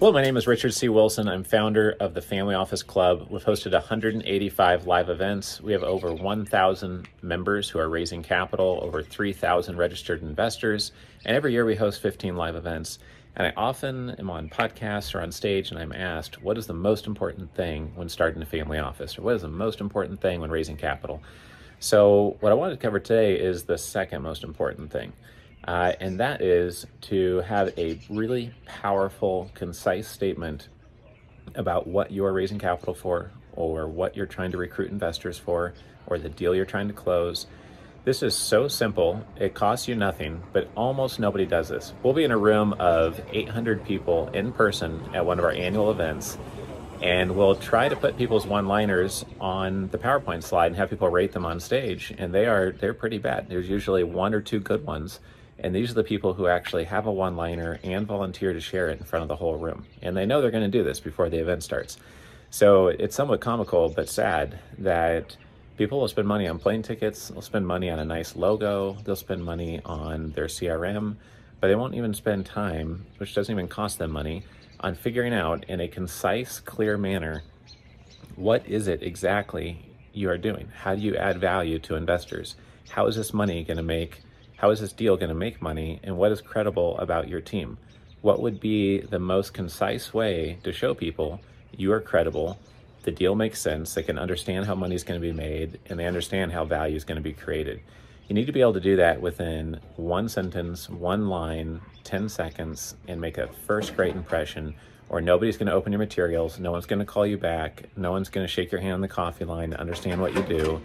Hello, my name is Richard C. Wilson. I'm founder of the Family Office Club. We've hosted 185 live events. We have over 1,000 members who are raising capital, over 3,000 registered investors, and every year we host 15 live events. And I often am on podcasts or on stage and I'm asked, what is the most important thing when starting a family office? Or what is the most important thing when raising capital? So, what I wanted to cover today is the second most important thing. Uh, and that is to have a really powerful, concise statement about what you're raising capital for, or what you're trying to recruit investors for, or the deal you're trying to close. This is so simple, it costs you nothing, but almost nobody does this. We'll be in a room of 800 people in person at one of our annual events, and we'll try to put people's one-liners on the PowerPoint slide and have people rate them on stage, and they are they're pretty bad. There's usually one or two good ones and these are the people who actually have a one liner and volunteer to share it in front of the whole room. And they know they're going to do this before the event starts. So it's somewhat comical but sad that people will spend money on plane tickets, they'll spend money on a nice logo, they'll spend money on their CRM, but they won't even spend time, which doesn't even cost them money, on figuring out in a concise, clear manner what is it exactly you are doing? How do you add value to investors? How is this money going to make how is this deal going to make money? And what is credible about your team? What would be the most concise way to show people you are credible, the deal makes sense, they can understand how money is going to be made, and they understand how value is going to be created? You need to be able to do that within one sentence, one line, 10 seconds, and make a first great impression, or nobody's going to open your materials, no one's going to call you back, no one's going to shake your hand on the coffee line to understand what you do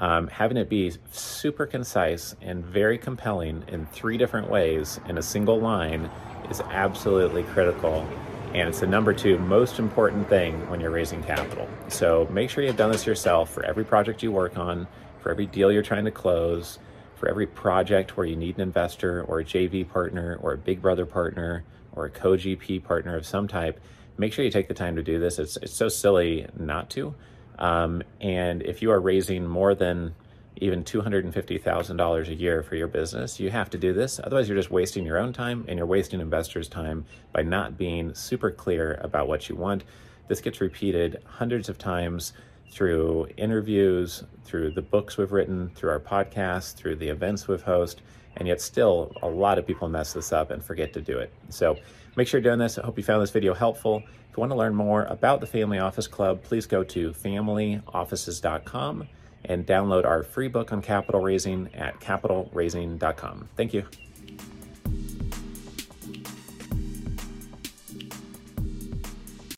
um, having it be super concise and very compelling in three different ways in a single line is absolutely critical. And it's the number two most important thing when you're raising capital. So make sure you've done this yourself for every project you work on, for every deal you're trying to close, for every project where you need an investor or a JV partner or a big brother partner or a co GP partner of some type. Make sure you take the time to do this. It's, it's so silly not to. Um, and if you are raising more than even $250,000 a year for your business, you have to do this. Otherwise, you're just wasting your own time and you're wasting investors' time by not being super clear about what you want. This gets repeated hundreds of times through interviews, through the books we've written, through our podcast, through the events we've hosted, and yet still a lot of people mess this up and forget to do it. So make sure you're doing this. I hope you found this video helpful. If you want to learn more about the Family Office Club, please go to familyoffices.com and download our free book on capital raising at capitalraising.com. Thank you.